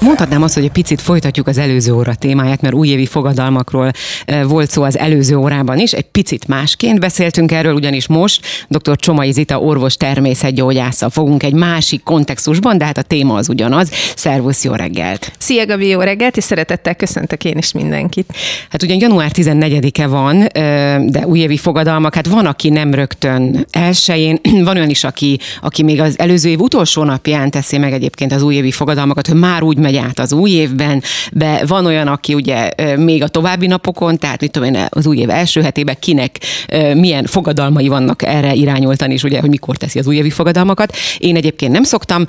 Mondhatnám azt, hogy egy picit folytatjuk az előző óra témáját, mert újévi fogadalmakról eh, volt szó az előző órában is. Egy picit másként beszéltünk erről, ugyanis most dr. Csomai Zita orvos természetgyógyásza fogunk egy másik kontextusban, de hát a téma az ugyanaz. Szervusz, jó reggelt! Szia Gabi, jó reggelt, és szeretettel köszöntök én is mindenkit. Hát ugyan január 14-e van, eh, de újévi fogadalmak, hát van, aki nem rögtön elsőjén, van olyan is, aki, aki még az előző év utolsó napján teszi meg egyébként az újévi fogadalmakat, hogy már úgy megy át az új évben, de van olyan, aki ugye még a további napokon, tehát mit tudom én, az új év első hetében kinek milyen fogadalmai vannak erre irányultan is, ugye, hogy mikor teszi az újévi fogadalmakat. Én egyébként nem szoktam,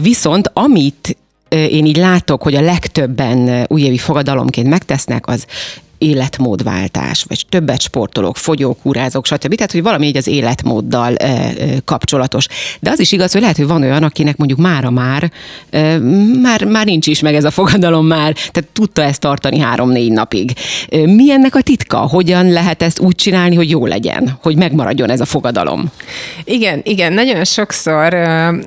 viszont amit én így látok, hogy a legtöbben újévi fogadalomként megtesznek, az életmódváltás, vagy többet sportolók, fogyók, urázók, stb. Tehát, hogy valami így az életmóddal kapcsolatos. De az is igaz, hogy lehet, hogy van olyan, akinek mondjuk mára már, már, már nincs is meg ez a fogadalom már, tehát tudta ezt tartani három-négy napig. Mi ennek a titka? Hogyan lehet ezt úgy csinálni, hogy jó legyen, hogy megmaradjon ez a fogadalom? Igen, igen, nagyon sokszor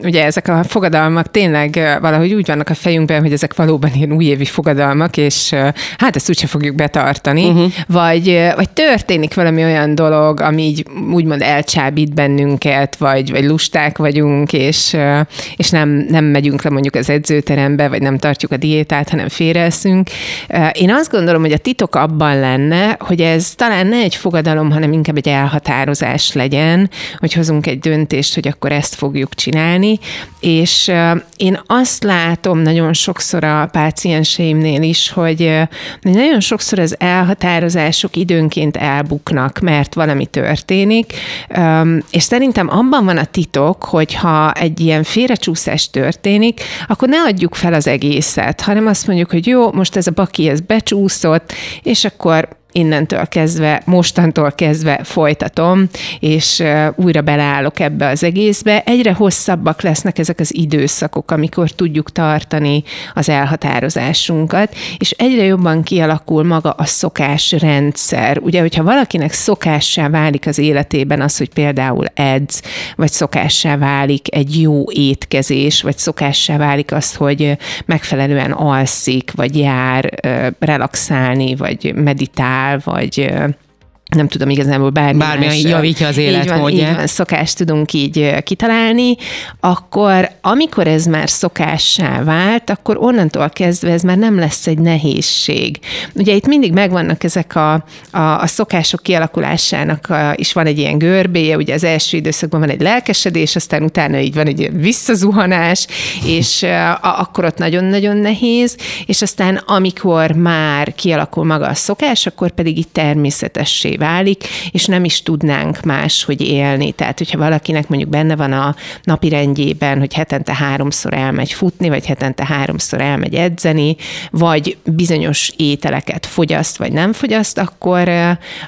ugye ezek a fogadalmak tényleg valahogy úgy vannak a fejünkben, hogy ezek valóban ilyen újévi fogadalmak, és hát ezt úgyse fogjuk betartani tartani, uh-huh. vagy, vagy történik valami olyan dolog, ami így úgymond elcsábít bennünket, vagy, vagy lusták vagyunk, és, és nem, nem megyünk le mondjuk az edzőterembe, vagy nem tartjuk a diétát, hanem félreeszünk. Én azt gondolom, hogy a titok abban lenne, hogy ez talán ne egy fogadalom, hanem inkább egy elhatározás legyen, hogy hozunk egy döntést, hogy akkor ezt fogjuk csinálni, és én azt látom nagyon sokszor a pácienseimnél is, hogy nagyon sokszor az el elhatározások időnként elbuknak, mert valami történik, és szerintem abban van a titok, hogy ha egy ilyen félrecsúszás történik, akkor ne adjuk fel az egészet, hanem azt mondjuk, hogy jó, most ez a baki, ez becsúszott, és akkor innentől kezdve, mostantól kezdve folytatom, és újra beleállok ebbe az egészbe. Egyre hosszabbak lesznek ezek az időszakok, amikor tudjuk tartani az elhatározásunkat, és egyre jobban kialakul maga a szokásrendszer. Ugye, hogyha valakinek szokássá válik az életében az, hogy például edz, vagy szokássá válik egy jó étkezés, vagy szokássá válik az, hogy megfelelően alszik, vagy jár relaxálni, vagy meditál, vagy nem tudom igazából bármi, bármi más, javítja az életmódját. Így van, szokást tudunk így kitalálni, akkor amikor ez már szokássá vált, akkor onnantól kezdve ez már nem lesz egy nehézség. Ugye itt mindig megvannak ezek a, a, a szokások kialakulásának a, is van egy ilyen görbéje, ugye az első időszakban van egy lelkesedés, aztán utána így van egy ilyen visszazuhanás, és a, akkor ott nagyon-nagyon nehéz, és aztán amikor már kialakul maga a szokás, akkor pedig itt természetessé válik, és nem is tudnánk más, hogy élni. Tehát, hogyha valakinek mondjuk benne van a napi rendjében, hogy hetente háromszor elmegy futni, vagy hetente háromszor elmegy edzeni, vagy bizonyos ételeket fogyaszt, vagy nem fogyaszt, akkor,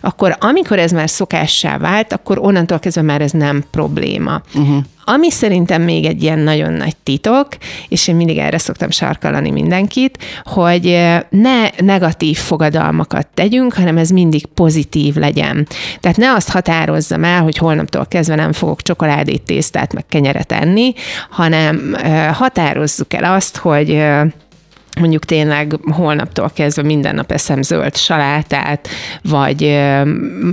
akkor amikor ez már szokássá vált, akkor onnantól kezdve már ez nem probléma. Uh-huh. Ami szerintem még egy ilyen nagyon nagy titok, és én mindig erre szoktam sarkalani mindenkit, hogy ne negatív fogadalmakat tegyünk, hanem ez mindig pozitív legyen. Tehát ne azt határozzam el, hogy holnaptól kezdve nem fogok csokoládét, tésztát, meg kenyeret enni, hanem határozzuk el azt, hogy mondjuk tényleg holnaptól kezdve minden nap eszem zöld salátát, vagy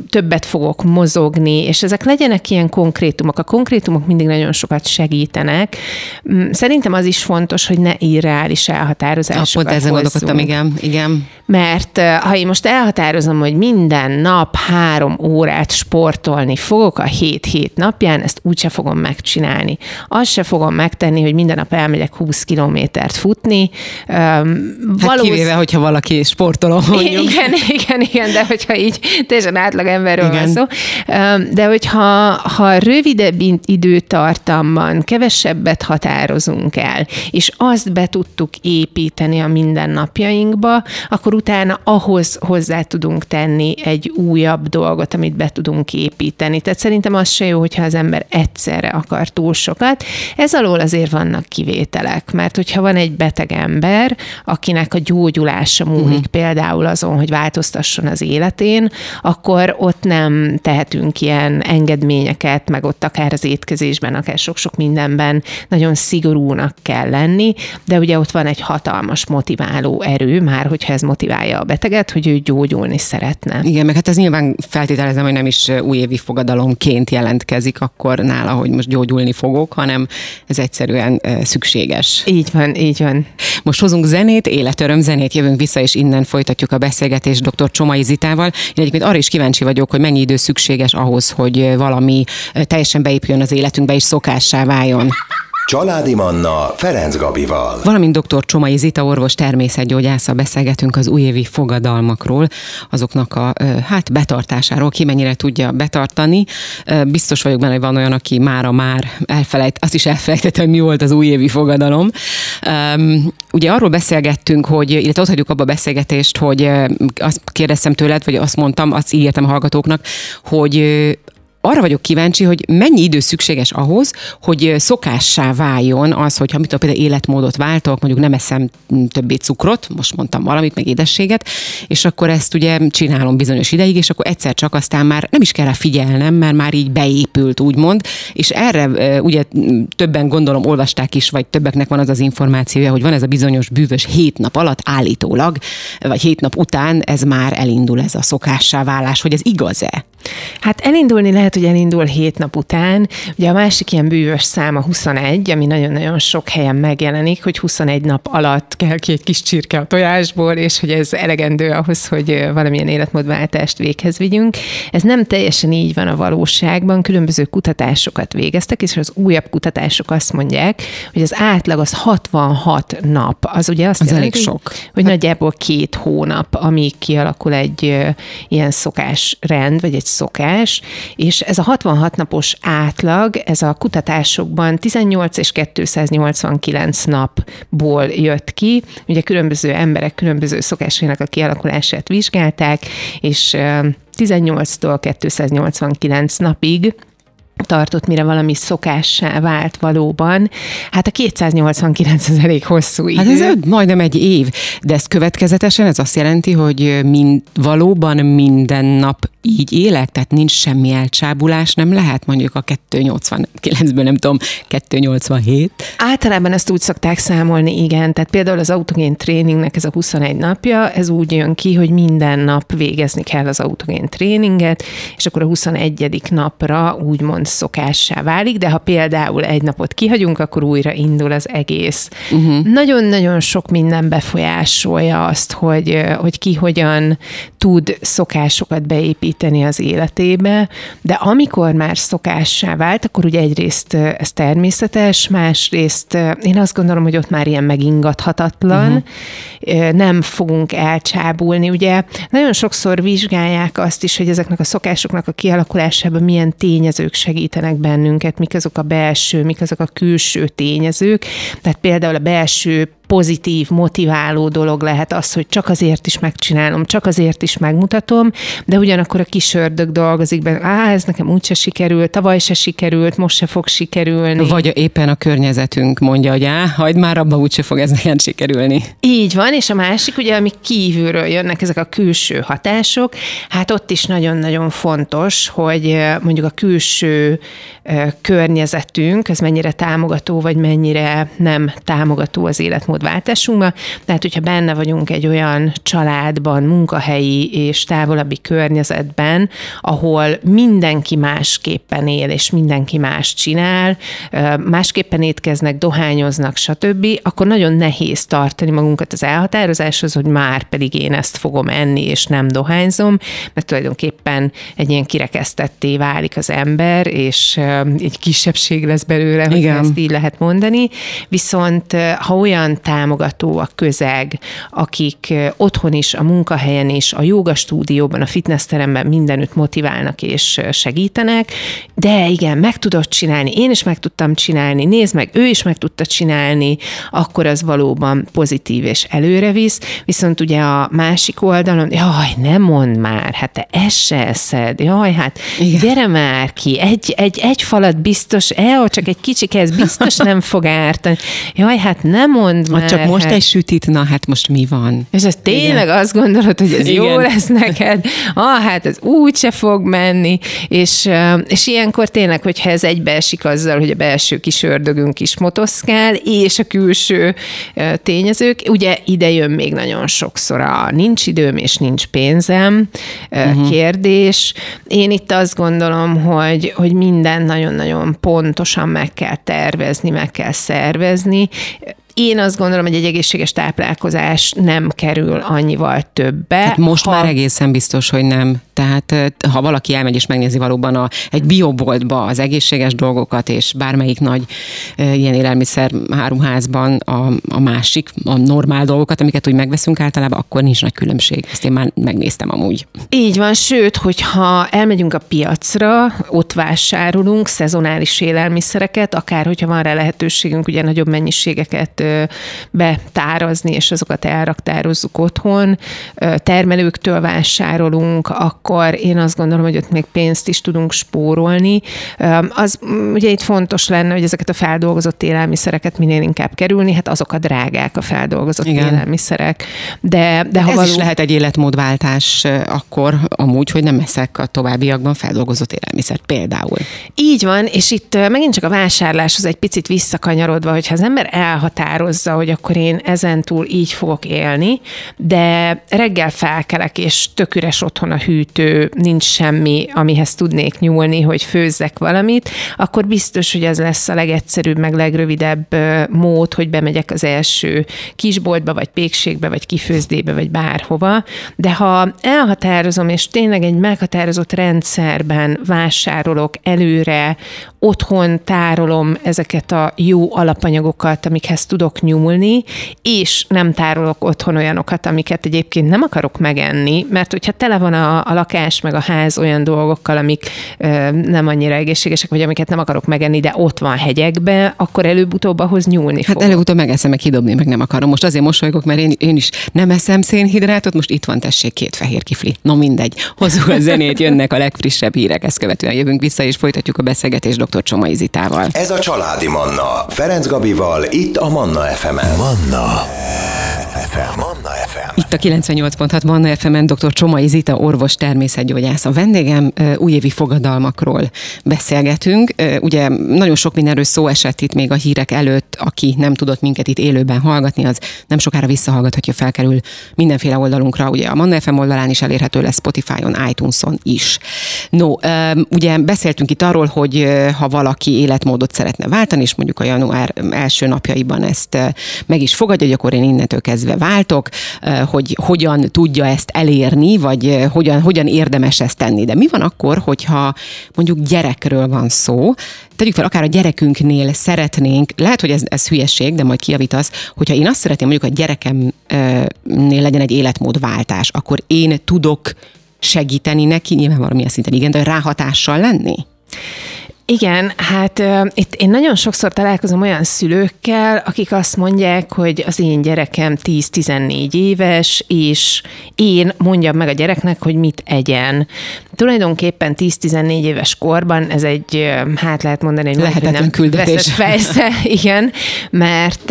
többet fogok mozogni, és ezek legyenek ilyen konkrétumok. A konkrétumok mindig nagyon sokat segítenek. Mm, szerintem az is fontos, hogy ne irreális elhatározásokat Pont ezen gondolkodtam, igen, igen. Mert ha én most elhatározom, hogy minden nap három órát sportolni fogok a hét-hét napján, ezt úgyse fogom megcsinálni. Azt se fogom megtenni, hogy minden nap elmegyek 20 kilométert futni, Um, hát kivéve, hogyha valaki sportoló mondjuk. Igen, igen, igen, de hogyha így teljesen átlag emberről igen. van szó. De hogyha ha rövidebb időtartamban kevesebbet határozunk el, és azt be tudtuk építeni a mindennapjainkba, akkor utána ahhoz hozzá tudunk tenni egy újabb dolgot, amit be tudunk építeni. Tehát szerintem az se jó, hogyha az ember egyszerre akar túl sokat. Ez alól azért vannak kivételek, mert hogyha van egy beteg ember, akinek a gyógyulása múlik uh-huh. például azon, hogy változtasson az életén, akkor ott nem tehetünk ilyen engedményeket, meg ott akár az étkezésben, akár sok-sok mindenben nagyon szigorúnak kell lenni, de ugye ott van egy hatalmas motiváló erő, már hogyha ez motiválja a beteget, hogy ő gyógyulni szeretne. Igen, meg hát ez nyilván feltételezem, hogy nem is újévi fogadalomként jelentkezik akkor nála, hogy most gyógyulni fogok, hanem ez egyszerűen szükséges. Így van, így van. Most hozunk zenét, életöröm zenét, jövünk vissza, és innen folytatjuk a beszélgetést dr. Csomai Zitával. Én egyébként arra is kíváncsi vagyok, hogy mennyi idő szükséges ahhoz, hogy valami teljesen beépüljön az életünkbe, és szokássá váljon. Családi Manna Ferenc Gabival. Valamint dr. Csomai Zita orvos természetgyógyásza beszélgetünk az újévi fogadalmakról, azoknak a hát betartásáról, ki mennyire tudja betartani. Biztos vagyok benne, hogy van olyan, aki mára már elfelejt, azt is elfelejtette, hogy mi volt az újévi fogadalom. Ugye arról beszélgettünk, hogy, illetve ott hagyjuk abba a beszélgetést, hogy azt kérdeztem tőled, vagy azt mondtam, azt írtam a hallgatóknak, hogy arra vagyok kíváncsi, hogy mennyi idő szükséges ahhoz, hogy szokássá váljon az, hogyha mit például életmódot váltok, mondjuk nem eszem többé cukrot, most mondtam valamit, meg édességet, és akkor ezt ugye csinálom bizonyos ideig, és akkor egyszer csak aztán már nem is kell rá figyelnem, mert már így beépült, úgymond, és erre ugye többen gondolom olvasták is, vagy többeknek van az az információja, hogy van ez a bizonyos bűvös hét nap alatt állítólag, vagy hét nap után ez már elindul ez a szokássá válás, hogy ez igaz-e? Hát elindulni lehet, hogy elindul hét nap után. Ugye a másik ilyen bűvös szám a 21, ami nagyon-nagyon sok helyen megjelenik, hogy 21 nap alatt kell ki egy kis csirke a tojásból, és hogy ez elegendő ahhoz, hogy valamilyen életmódváltást véghez vigyünk. Ez nem teljesen így van a valóságban, különböző kutatásokat végeztek, és az újabb kutatások azt mondják, hogy az átlag az 66 nap. Az ugye azt az jelenti, elég sok. hogy hát... nagyjából két hónap, amíg kialakul egy ilyen szokásrend, vagy egy szokás, és ez a 66 napos átlag, ez a kutatásokban 18 és 289 napból jött ki. Ugye különböző emberek különböző szokásainak a kialakulását vizsgálták, és 18-tól 289 napig tartott, mire valami szokássá vált valóban. Hát a 289 az elég hosszú idő. Hát ez majdnem egy év, de ez következetesen, ez azt jelenti, hogy mind, valóban minden nap így élek, tehát nincs semmi elcsábulás, nem lehet mondjuk a 289-ből, nem tudom, 287. Általában ezt úgy szokták számolni, igen, tehát például az autogén tréningnek ez a 21 napja, ez úgy jön ki, hogy minden nap végezni kell az autogén tréninget, és akkor a 21. napra úgymond szokássá válik, de ha például egy napot kihagyunk, akkor újra indul az egész. Uh-huh. Nagyon-nagyon sok minden befolyásolja azt, hogy, hogy ki hogyan tud szokásokat beépíteni az életébe, de amikor már szokássá vált, akkor ugye egyrészt ez természetes, másrészt én azt gondolom, hogy ott már ilyen megingathatatlan, uh-huh. nem fogunk elcsábulni. Ugye nagyon sokszor vizsgálják azt is, hogy ezeknek a szokásoknak a kialakulásában milyen tényezők segítenek bennünket, mik azok a belső, mik azok a külső tényezők. Tehát például a belső pozitív, motiváló dolog lehet az, hogy csak azért is megcsinálom, csak azért is megmutatom, de ugyanakkor a kis ördög dolgozik benne, á, ez nekem úgyse sikerült, tavaly se sikerült, most se fog sikerülni. Vagy éppen a környezetünk mondja, hogy á, hagyd már abba, úgyse fog ez nekem sikerülni. Így van, és a másik, ugye, ami kívülről jönnek ezek a külső hatások, hát ott is nagyon-nagyon fontos, hogy mondjuk a külső környezetünk, ez mennyire támogató, vagy mennyire nem támogató az életmód váltásunkba. Tehát, hogyha benne vagyunk egy olyan családban, munkahelyi és távolabbi környezetben, ahol mindenki másképpen él, és mindenki más csinál, másképpen étkeznek, dohányoznak, stb., akkor nagyon nehéz tartani magunkat az elhatározáshoz, hogy már pedig én ezt fogom enni, és nem dohányzom, mert tulajdonképpen egy ilyen kirekesztetté válik az ember, és egy kisebbség lesz belőle, hogy ezt így lehet mondani. Viszont ha olyan támogató a közeg, akik otthon is, a munkahelyen is, a joga stúdióban, a fitnessteremben mindenütt motiválnak és segítenek, de igen, meg tudod csinálni, én is meg tudtam csinálni, nézd meg, ő is meg tudta csinálni, akkor az valóban pozitív és előre visz, viszont ugye a másik oldalon, jaj, nem mond már, hát te ezt se eszed, jaj, hát igen. gyere már ki, egy, egy, egy falat biztos, el, csak egy kicsike, ez biztos nem fog ártani. Jaj, hát nem mond Ha csak most egy sütit, na hát most mi van? És ez tényleg Igen. azt gondolod, hogy ez Igen. jó lesz neked? Ah, hát ez úgy se fog menni, és, és ilyenkor tényleg, hogyha ez egybeesik azzal, hogy a belső kis ördögünk is motoszkál, és a külső tényezők, ugye ide jön még nagyon sokszor a nincs időm és nincs pénzem uh-huh. kérdés. Én itt azt gondolom, hogy, hogy minden nagyon-nagyon pontosan meg kell tervezni, meg kell szervezni. Én azt gondolom, hogy egy egészséges táplálkozás nem kerül annyival többe. Hát most ha... már egészen biztos, hogy nem. Tehát ha valaki elmegy és megnézi valóban a, egy bioboltba az egészséges dolgokat, és bármelyik nagy e, ilyen élelmiszer áruházban a, a másik, a normál dolgokat, amiket úgy megveszünk általában, akkor nincs nagy különbség. Ezt én már megnéztem amúgy. Így van, sőt, hogyha elmegyünk a piacra, ott vásárolunk szezonális élelmiszereket, akár hogyha van rá lehetőségünk ugye nagyobb mennyiségeket betárazni, és azokat elraktározzuk otthon, termelőktől vásárolunk, akkor én azt gondolom, hogy ott még pénzt is tudunk spórolni. Az ugye itt fontos lenne, hogy ezeket a feldolgozott élelmiszereket minél inkább kerülni, hát azok a drágák a feldolgozott Igen. élelmiszerek. De, de ha Ez való... is lehet egy életmódváltás akkor amúgy, hogy nem eszek a továbbiakban feldolgozott élelmiszert például. Így van, és itt megint csak a vásárláshoz egy picit visszakanyarodva, hogyha az ember elhatár határozza, hogy akkor én ezentúl így fogok élni, de reggel felkelek, és tök üres otthon a hűtő, nincs semmi, amihez tudnék nyúlni, hogy főzzek valamit, akkor biztos, hogy ez lesz a legegyszerűbb, meg legrövidebb mód, hogy bemegyek az első kisboltba, vagy pékségbe, vagy kifőzdébe, vagy bárhova. De ha elhatározom, és tényleg egy meghatározott rendszerben vásárolok előre, otthon tárolom ezeket a jó alapanyagokat, amikhez tudok nyúlni, és nem tárolok otthon olyanokat, amiket egyébként nem akarok megenni, mert hogyha tele van a, a lakás meg a ház olyan dolgokkal, amik ö, nem annyira egészségesek, vagy amiket nem akarok megenni, de ott van hegyekbe, akkor előbb-utóbb ahhoz nyúlni Hát előbb-utóbb megeszem, meg kidobni, meg nem akarom. Most azért mosolygok, mert én, én is nem eszem szénhidrátot, most itt van tessék két fehér kifli. No mindegy, hozzuk a zenét, jönnek a legfrissebb hírek, ezt követően jövünk vissza, és folytatjuk a beszélgetést dr. Csomai Zitával. Ez a Családi Manna, Ferenc Gabival, itt a Manna FM-en. Manna FM. Manna FM. Itt a 98.6 Manna FM-en dr. Csomai Zita, orvos természetgyógyász. A vendégem újévi fogadalmakról beszélgetünk. Ugye nagyon sok mindenről szó esett itt még a hírek előtt, aki nem tudott minket itt élőben hallgatni, az nem sokára visszahallgathatja, felkerül mindenféle oldalunkra. Ugye a Manna FM oldalán is elérhető lesz Spotify-on, iTunes-on is. No, ugye beszéltünk itt arról, hogy ha valaki életmódot szeretne váltani, és mondjuk a január első napjaiban ezt meg is fogadja, hogy akkor én innentől kezdve váltok, hogy hogyan tudja ezt elérni, vagy hogyan, hogyan érdemes ezt tenni. De mi van akkor, hogyha mondjuk gyerekről van szó, tegyük fel, akár a gyerekünknél szeretnénk, lehet, hogy ez, ez hülyeség, de majd kiavítasz, hogyha én azt szeretném, mondjuk a gyerekemnél legyen egy életmódváltás, akkor én tudok segíteni neki, nyilván valamilyen szinten igen, de ráhatással lenni? Igen, hát uh, itt én nagyon sokszor találkozom olyan szülőkkel, akik azt mondják, hogy az én gyerekem 10-14 éves, és én mondjam meg a gyereknek, hogy mit egyen. Tulajdonképpen 10-14 éves korban ez egy, hát lehet mondani, egy lehetetlen nem küldetés. fejsze, igen, mert,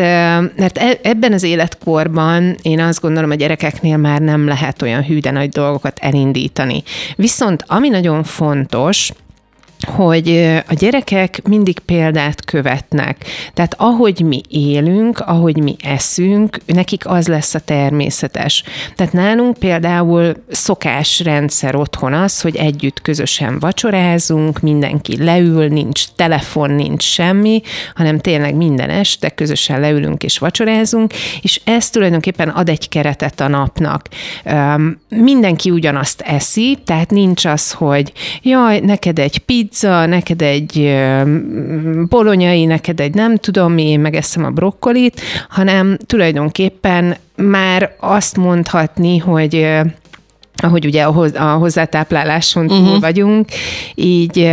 mert e, ebben az életkorban én azt gondolom, a gyerekeknél már nem lehet olyan hű, de nagy dolgokat elindítani. Viszont ami nagyon fontos, hogy a gyerekek mindig példát követnek. Tehát ahogy mi élünk, ahogy mi eszünk, nekik az lesz a természetes. Tehát nálunk például szokásrendszer otthon az, hogy együtt közösen vacsorázunk, mindenki leül, nincs telefon, nincs semmi, hanem tényleg minden este közösen leülünk és vacsorázunk, és ez tulajdonképpen ad egy keretet a napnak. Mindenki ugyanazt eszi, tehát nincs az, hogy jaj, neked egy pizza, pizza, neked egy bolonyai, neked egy nem tudom mi, én megeszem a brokkolit, hanem tulajdonképpen már azt mondhatni, hogy ahogy ugye a hozzátápláláson túl uh-huh. vagyunk, így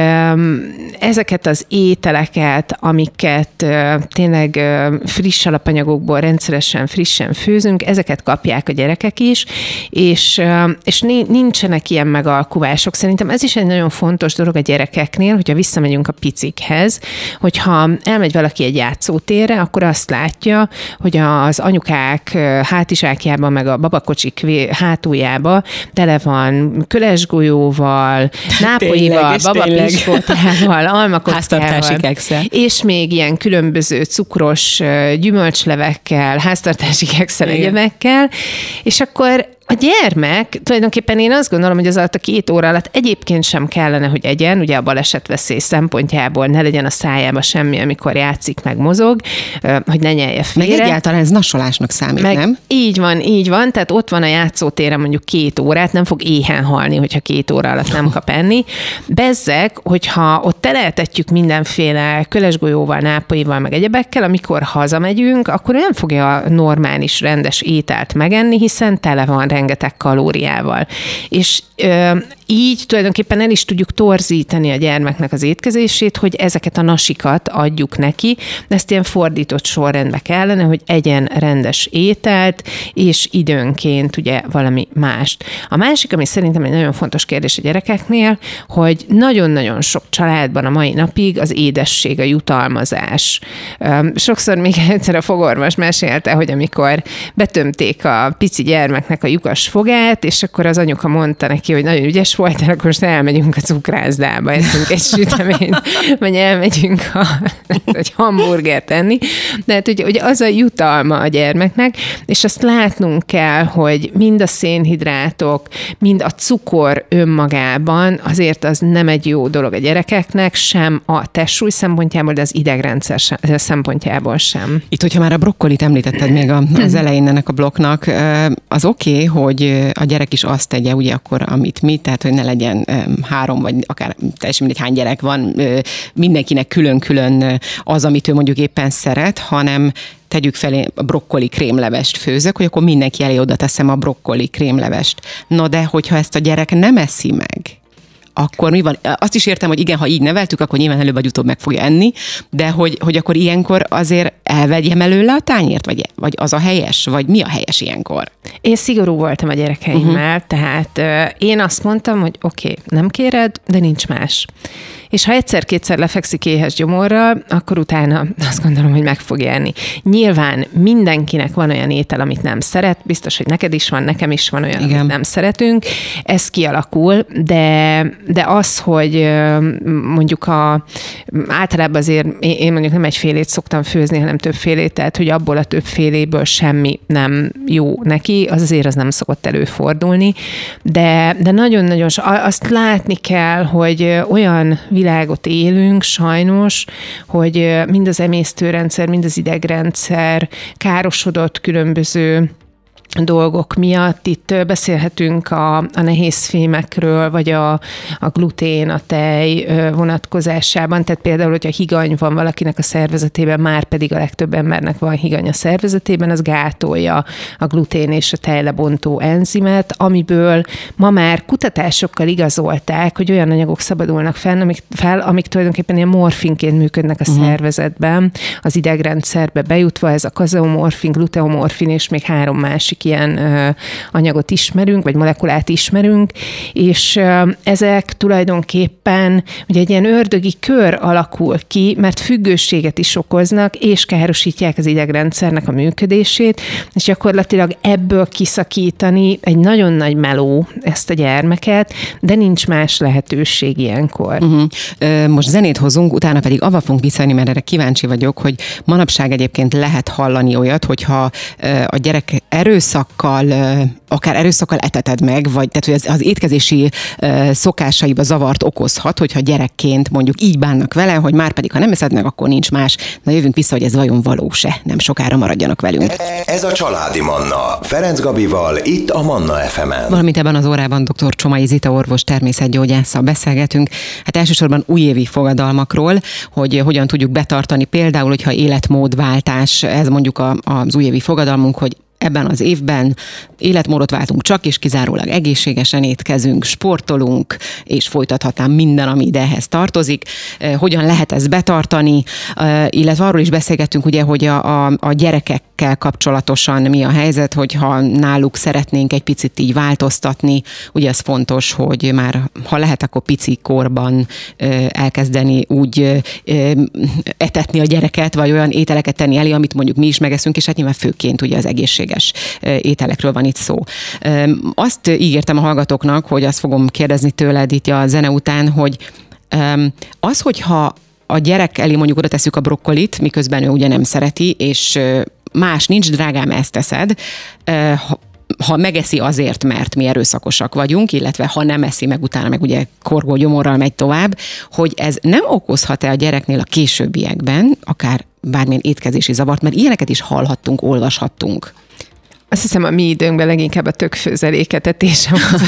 ezeket az ételeket, amiket tényleg friss alapanyagokból rendszeresen frissen főzünk, ezeket kapják a gyerekek is, és, és nincsenek ilyen megalkuvások. Szerintem ez is egy nagyon fontos dolog a gyerekeknél, hogyha visszamegyünk a picikhez, hogyha elmegy valaki egy játszótérre, akkor azt látja, hogy az anyukák hátizsákjában, meg a babakocsik hátuljában tele van kölesgolyóval, nápoival, babapiskótával, almakockával, és még ilyen különböző cukros gyümölcslevekkel, háztartási kekszel, egyebekkel, és akkor a gyermek, tulajdonképpen én azt gondolom, hogy az alatt a két óra alatt egyébként sem kellene, hogy egyen, ugye a balesetveszély szempontjából ne legyen a szájába semmi, amikor játszik, meg mozog, hogy ne nyelje félre. Meg egyáltalán ez nasolásnak számít, meg nem? Így van, így van, tehát ott van a játszótéren mondjuk két órát, nem fog éhen halni, hogyha két óra alatt nem kap enni. Bezzek, hogyha ott telehetetjük mindenféle kölesgolyóval, nápoival, meg egyebekkel, amikor hazamegyünk, akkor nem fogja a normális, rendes ételt megenni, hiszen tele van rengeteg kalóriával. És ö, így tulajdonképpen el is tudjuk torzítani a gyermeknek az étkezését, hogy ezeket a nasikat adjuk neki, de ezt ilyen fordított sorrendbe kellene, hogy egyen rendes ételt, és időnként ugye valami mást. A másik, ami szerintem egy nagyon fontos kérdés a gyerekeknél, hogy nagyon-nagyon sok családban a mai napig az édesség, a jutalmazás. Sokszor még egyszer a fogorvos mesélte, hogy amikor betömték a pici gyermeknek a lyukas fogát, és akkor az anyuka mondta neki, hogy nagyon ügyes volt, akkor most elmegyünk a cukrászdába, eszünk egy süteményt, vagy elmegyünk a, egy hamburgert enni. De hát ugye, ugye az a jutalma a gyermeknek, és azt látnunk kell, hogy mind a szénhidrátok, mind a cukor önmagában azért az nem egy jó dolog a gyerekeknek, sem a testsúly szempontjából, de az idegrendszer szempontjából sem. Itt, hogyha már a brokkolit említetted még az elején ennek a blokknak, az oké, okay, hogy a gyerek is azt tegye, ugye akkor, amit mi, tehát, hogy ne legyen három, vagy akár teljesen mindegy hány gyerek van, mindenkinek külön-külön az, amit ő mondjuk éppen szeret, hanem tegyük felé a brokkoli krémlevest főzök, hogy akkor mindenki elé oda teszem a brokkoli krémlevest. Na de, hogyha ezt a gyerek nem eszi meg, akkor mi van? Azt is értem, hogy igen, ha így neveltük, akkor nyilván előbb vagy utóbb meg fogja enni, de hogy, hogy akkor ilyenkor azért elvegyem előle a tányért, vagy, vagy az a helyes, vagy mi a helyes ilyenkor? Én szigorú voltam a gyerekeimmel, uh-huh. tehát uh, én azt mondtam, hogy oké, okay, nem kéred, de nincs más és ha egyszer-kétszer lefekszik éhes gyomorral, akkor utána azt gondolom, hogy meg fog élni. Nyilván mindenkinek van olyan étel, amit nem szeret, biztos, hogy neked is van, nekem is van olyan, Igen. amit nem szeretünk, ez kialakul, de, de az, hogy mondjuk a, általában azért én mondjuk nem egy félét szoktam főzni, hanem több félét, tehát hogy abból a több féléből semmi nem jó neki, az azért az nem szokott előfordulni, de, de nagyon-nagyon azt látni kell, hogy olyan világot élünk, sajnos, hogy mind az emésztőrendszer, mind az idegrendszer károsodott különböző dolgok miatt. Itt beszélhetünk a, a nehéz fémekről, vagy a, a glutén, a tej vonatkozásában. Tehát például, hogyha higany van valakinek a szervezetében, már pedig a legtöbb embernek van higany a szervezetében, az gátolja a glutén és a tejlebontó enzimet, amiből ma már kutatásokkal igazolták, hogy olyan anyagok szabadulnak fel, amik, fel, amik tulajdonképpen ilyen morfinként működnek a uh-huh. szervezetben, az idegrendszerbe bejutva, ez a kazeomorfin, gluteomorfin és még három másik másik ilyen anyagot ismerünk, vagy molekulát ismerünk, és ezek tulajdonképpen ugye egy ilyen ördögi kör alakul ki, mert függőséget is okoznak, és károsítják az idegrendszernek a működését, és gyakorlatilag ebből kiszakítani egy nagyon nagy meló ezt a gyermeket, de nincs más lehetőség ilyenkor. Uh-huh. Most zenét hozunk, utána pedig avva fogunk visszajönni, mert erre kíváncsi vagyok, hogy manapság egyébként lehet hallani olyat, hogyha a gyerek erősz erőszakkal, akár erőszakkal eteted meg, vagy tehát, hogy az, az étkezési szokásaiba zavart okozhat, hogyha gyerekként mondjuk így bánnak vele, hogy már pedig, ha nem eszed meg, akkor nincs más. Na jövünk vissza, hogy ez vajon valós-e. Nem sokára maradjanak velünk. Ez a Családi Manna. Ferenc Gabival, itt a Manna FM-en. Valamint ebben az órában dr. Csomai Zita orvos természetgyógyásszal beszélgetünk. Hát elsősorban újévi fogadalmakról, hogy hogyan tudjuk betartani például, hogyha életmódváltás, ez mondjuk a, az újévi fogadalmunk, hogy ebben az évben életmódot váltunk, csak és kizárólag egészségesen étkezünk, sportolunk, és folytathatnám minden, ami ide ehhez tartozik. Hogyan lehet ezt betartani, illetve arról is beszélgettünk, ugye, hogy a, a, a gyerekekkel kapcsolatosan mi a helyzet, hogyha náluk szeretnénk egy picit így változtatni, ugye ez fontos, hogy már ha lehet, akkor pici korban elkezdeni úgy etetni a gyereket, vagy olyan ételeket tenni elé, amit mondjuk mi is megeszünk, és hát nyilván főként ugye az egészséges ételekről van itt szó. Azt ígértem a hallgatóknak, hogy azt fogom kérdezni tőled itt a zene után, hogy az, hogyha a gyerek elé mondjuk oda tesszük a brokkolit, miközben ő ugye nem szereti, és más nincs, drágám, ezt teszed, ha megeszi azért, mert mi erőszakosak vagyunk, illetve ha nem eszi meg, utána meg ugye korgó gyomorral megy tovább, hogy ez nem okozhat-e a gyereknél a későbbiekben, akár bármilyen étkezési zavart, mert ilyeneket is hallhattunk, olvashattunk. Azt hiszem, a mi időnkben leginkább a tökfőzeléketetés az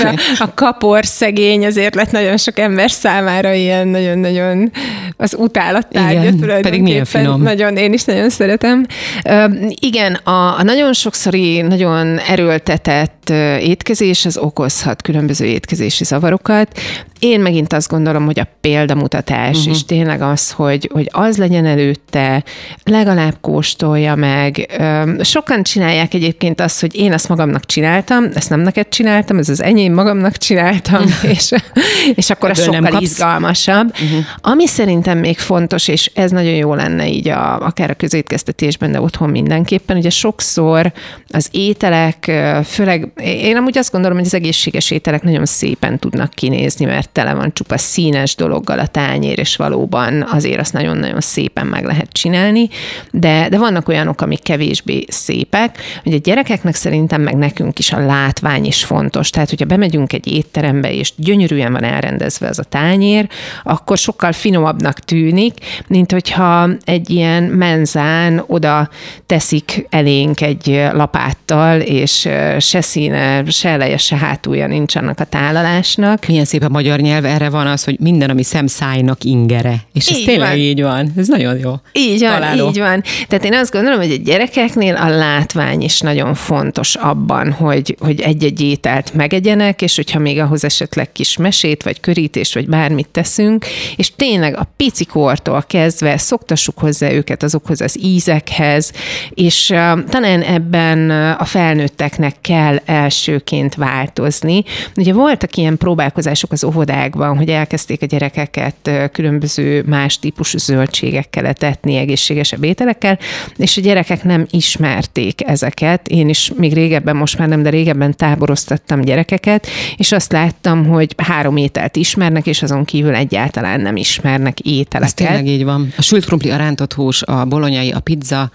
a, a kapor szegény azért lett nagyon sok ember számára ilyen nagyon-nagyon az utálattárgya tulajdonképpen. Pedig milyen finom. Nagyon, én is nagyon szeretem. Uh, igen, a, a nagyon sokszori, nagyon erőltetett étkezés az okozhat különböző étkezési zavarokat. Én megint azt gondolom, hogy a példamutatás, uh-huh. és tényleg az, hogy, hogy az legyen előtte, legalább kóstolja meg. Sokan csinálják egyébként azt, hogy én ezt magamnak csináltam, ezt nem neked csináltam, ez az enyém, magamnak csináltam, és, és akkor ez sokkal kapsz. izgalmasabb. Uh-huh. Ami szerintem még fontos, és ez nagyon jó lenne így a, akár a közétkeztetésben, de otthon mindenképpen, ugye sokszor az ételek, főleg én amúgy azt gondolom, hogy az egészséges ételek nagyon szépen tudnak kinézni, mert tele van csupa színes dologgal a tányér, és valóban azért azt nagyon-nagyon szépen meg lehet csinálni, de, de vannak olyanok, amik kevésbé szépek, hogy a gyerekeknek szerintem meg nekünk is a látvány is fontos. Tehát, hogyha bemegyünk egy étterembe, és gyönyörűen van elrendezve az a tányér, akkor sokkal finomabbnak tűnik, mint hogyha egy ilyen menzán oda teszik elénk egy lapáttal, és se színe, se eleje, se hátulja nincs annak a tálalásnak. Milyen szép a magyar magyar nyelv erre van az, hogy minden, ami szemszájnak ingere. És ez így tényleg van. így van. Ez nagyon jó. Így van, Találó. így van. Tehát én azt gondolom, hogy a gyerekeknél a látvány is nagyon fontos abban, hogy, hogy egy-egy ételt megegyenek, és hogyha még ahhoz esetleg kis mesét, vagy körítést, vagy bármit teszünk, és tényleg a pici kortól kezdve szoktassuk hozzá őket azokhoz az ízekhez, és uh, talán ebben a felnőtteknek kell elsőként változni. Ugye voltak ilyen próbálkozások az óvodákban, hogy elkezdték a gyerekeket különböző más típusú zöldségekkel etetni, egészségesebb ételekkel, és a gyerekek nem ismerték ezeket. Én is még régebben, most már nem, de régebben táboroztattam gyerekeket, és azt láttam, hogy három ételt ismernek, és azon kívül egyáltalán nem ismernek ételeket. Ez tényleg így van. A sült krumpli, a rántott hús, a bolonyai, a pizza,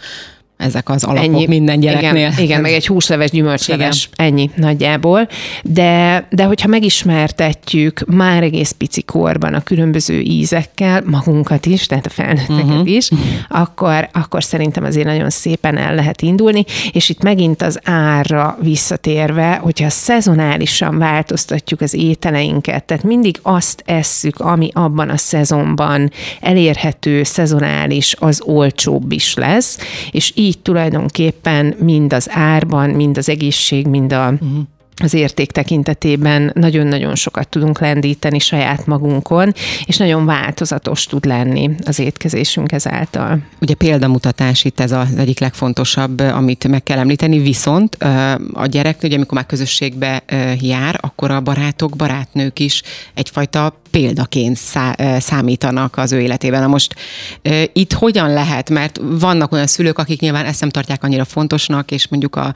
ezek az alapok ennyi. minden gyereknél. Igen, igen, meg egy húsleves, gyümölcsleves, igen. ennyi nagyjából. De, de hogyha megismertetjük már egész pici korban a különböző ízekkel, magunkat is, tehát a felnőtteket uh-huh. is, akkor, akkor szerintem azért nagyon szépen el lehet indulni, és itt megint az árra visszatérve, hogyha szezonálisan változtatjuk az ételeinket, tehát mindig azt esszük, ami abban a szezonban elérhető, szezonális, az olcsóbb is lesz, és így így tulajdonképpen mind az árban, mind az egészség, mind a uh-huh az érték tekintetében nagyon-nagyon sokat tudunk lendíteni saját magunkon, és nagyon változatos tud lenni az étkezésünk ezáltal. Ugye példamutatás itt ez az egyik legfontosabb, amit meg kell említeni, viszont a gyerek, ugye amikor már közösségbe jár, akkor a barátok, barátnők is egyfajta példaként számítanak az ő életében. Na most itt hogyan lehet, mert vannak olyan szülők, akik nyilván ezt nem tartják annyira fontosnak, és mondjuk a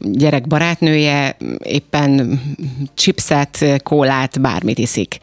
gyerek barátnője éppen chipset, kólát, bármit iszik.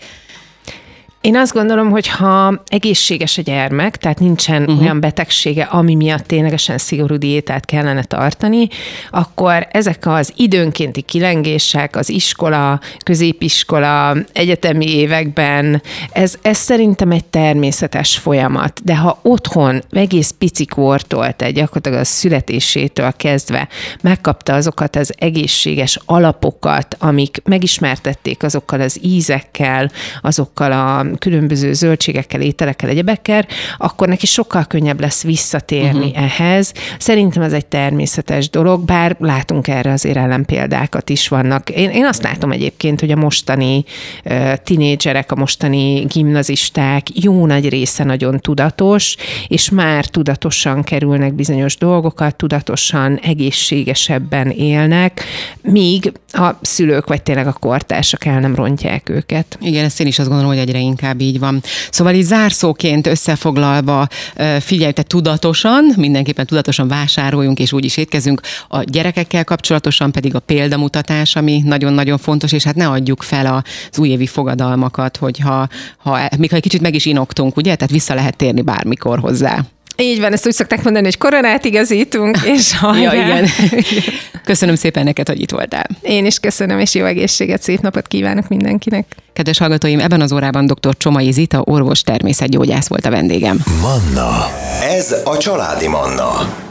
Én azt gondolom, hogy ha egészséges a gyermek, tehát nincsen uh-huh. olyan betegsége, ami miatt ténylegesen szigorú diétát kellene tartani, akkor ezek az időnkénti kilengések, az iskola, középiskola, egyetemi években, ez, ez szerintem egy természetes folyamat. De ha otthon egész pici kortól, tehát gyakorlatilag a születésétől kezdve megkapta azokat az egészséges alapokat, amik megismertették azokkal az ízekkel, azokkal a különböző zöldségekkel, ételekkel, egyebekkel, akkor neki sokkal könnyebb lesz visszatérni uh-huh. ehhez. Szerintem ez egy természetes dolog, bár látunk erre azért ellenpéldákat is vannak. Én, én azt látom egyébként, hogy a mostani uh, tinédzserek, a mostani gimnazisták jó nagy része nagyon tudatos, és már tudatosan kerülnek bizonyos dolgokat, tudatosan egészségesebben élnek, míg a szülők vagy tényleg a kortársak el nem rontják őket. Igen, ezt én is azt gondolom, hogy egyre inkább így van. Szóval így zárszóként összefoglalva, figyelj, te tudatosan, mindenképpen tudatosan vásároljunk és úgy is étkezünk. A gyerekekkel kapcsolatosan pedig a példamutatás, ami nagyon-nagyon fontos, és hát ne adjuk fel az újévi fogadalmakat, hogyha ha, mikor egy kicsit meg is inoktunk, ugye? Tehát vissza lehet térni bármikor hozzá. Így van, ezt úgy szokták mondani, hogy koronát igazítunk, és ja, igen. Köszönöm szépen neked, hogy itt voltál. Én is köszönöm, és jó egészséget, szép napot kívánok mindenkinek. Kedves hallgatóim, ebben az órában dr. Csomai Zita, orvos természetgyógyász volt a vendégem. Manna. Ez a családi Manna.